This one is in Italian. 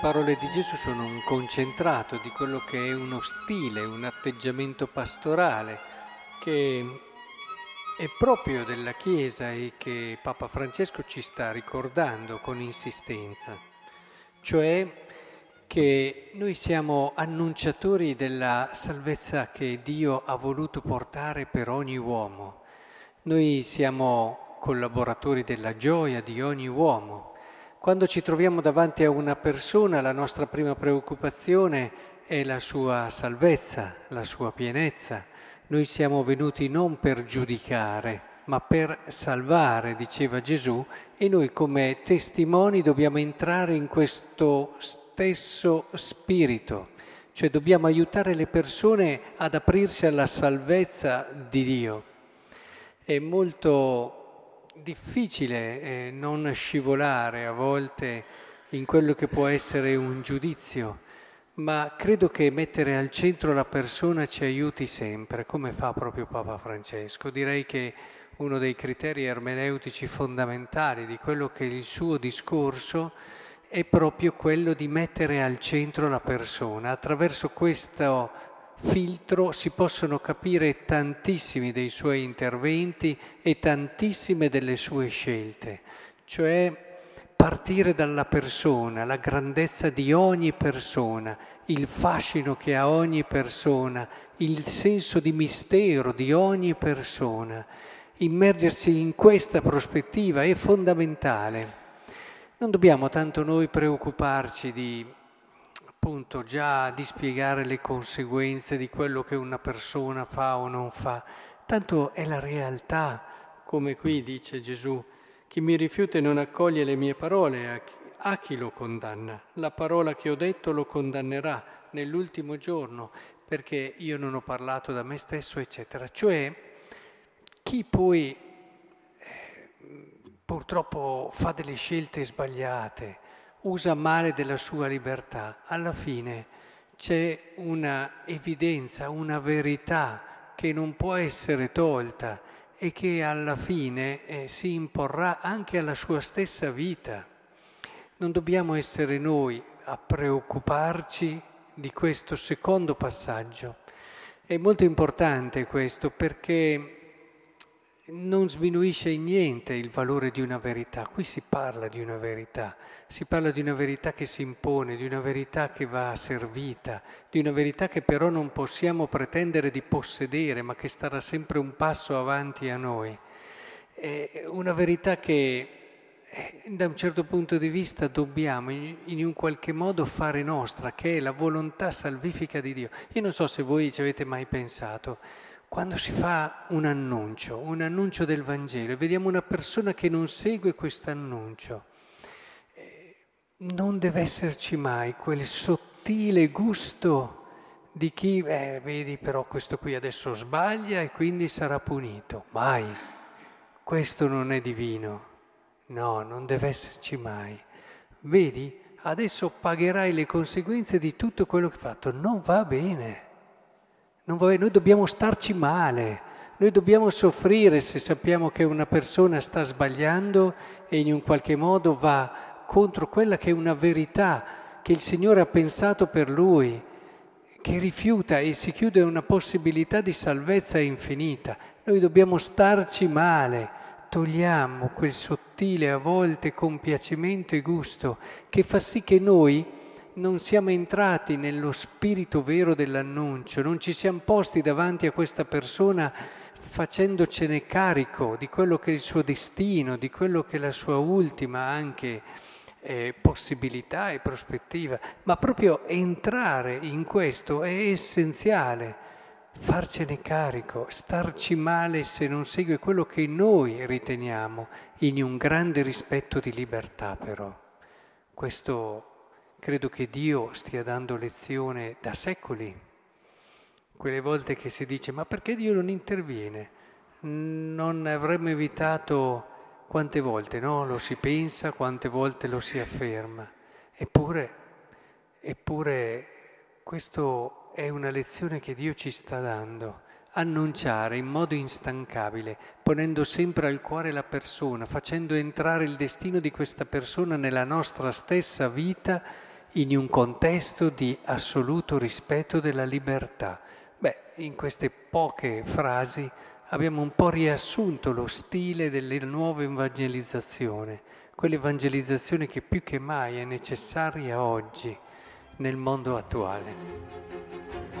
parole di Gesù sono un concentrato di quello che è uno stile, un atteggiamento pastorale che è proprio della Chiesa e che Papa Francesco ci sta ricordando con insistenza, cioè che noi siamo annunciatori della salvezza che Dio ha voluto portare per ogni uomo. Noi siamo collaboratori della gioia di ogni uomo. Quando ci troviamo davanti a una persona, la nostra prima preoccupazione è la sua salvezza, la sua pienezza. Noi siamo venuti non per giudicare, ma per salvare, diceva Gesù, e noi come testimoni dobbiamo entrare in questo stesso spirito, cioè dobbiamo aiutare le persone ad aprirsi alla salvezza di Dio. È molto difficile eh, non scivolare a volte in quello che può essere un giudizio, ma credo che mettere al centro la persona ci aiuti sempre, come fa proprio Papa Francesco. Direi che uno dei criteri ermeneutici fondamentali di quello che è il suo discorso è proprio quello di mettere al centro la persona. Attraverso questo filtro si possono capire tantissimi dei suoi interventi e tantissime delle sue scelte, cioè partire dalla persona, la grandezza di ogni persona, il fascino che ha ogni persona, il senso di mistero di ogni persona. Immergersi in questa prospettiva è fondamentale. Non dobbiamo tanto noi preoccuparci di appunto già di spiegare le conseguenze di quello che una persona fa o non fa, tanto è la realtà, come qui dice Gesù, chi mi rifiuta e non accoglie le mie parole, a chi, lo condanna? La parola che ho detto lo condannerà nell'ultimo giorno, perché io non ho parlato da me stesso, eccetera. Cioè, chi poi eh, purtroppo fa delle scelte sbagliate, usa male della sua libertà, alla fine c'è una evidenza, una verità che non può essere tolta e che alla fine eh, si imporrà anche alla sua stessa vita. Non dobbiamo essere noi a preoccuparci di questo secondo passaggio. È molto importante questo perché non sminuisce in niente il valore di una verità. Qui si parla di una verità, si parla di una verità che si impone, di una verità che va servita, di una verità che però non possiamo pretendere di possedere, ma che starà sempre un passo avanti a noi. È una verità che eh, da un certo punto di vista dobbiamo in un qualche modo fare nostra, che è la volontà salvifica di Dio. Io non so se voi ci avete mai pensato quando si fa un annuncio, un annuncio del Vangelo, e vediamo una persona che non segue questo annuncio, eh, non deve esserci mai quel sottile gusto di chi, eh, vedi però questo qui adesso sbaglia e quindi sarà punito. Mai. Questo non è divino. No, non deve esserci mai. Vedi, adesso pagherai le conseguenze di tutto quello che hai fatto. Non va bene. Noi dobbiamo starci male, noi dobbiamo soffrire se sappiamo che una persona sta sbagliando e in un qualche modo va contro quella che è una verità che il Signore ha pensato per lui, che rifiuta e si chiude una possibilità di salvezza infinita. Noi dobbiamo starci male, togliamo quel sottile a volte compiacimento e gusto che fa sì che noi non siamo entrati nello spirito vero dell'annuncio, non ci siamo posti davanti a questa persona facendocene carico di quello che è il suo destino, di quello che è la sua ultima anche eh, possibilità e prospettiva, ma proprio entrare in questo è essenziale, farcene carico, starci male se non segue quello che noi riteniamo in un grande rispetto di libertà però. Questo Credo che Dio stia dando lezione da secoli. Quelle volte che si dice ma perché Dio non interviene? Non avremmo evitato quante volte, no? Lo si pensa, quante volte lo si afferma. Eppure, eppure questo è una lezione che Dio ci sta dando annunciare in modo instancabile, ponendo sempre al cuore la persona, facendo entrare il destino di questa persona nella nostra stessa vita in un contesto di assoluto rispetto della libertà. Beh, in queste poche frasi abbiamo un po' riassunto lo stile delle nuove evangelizzazioni, quell'evangelizzazione che più che mai è necessaria oggi nel mondo attuale.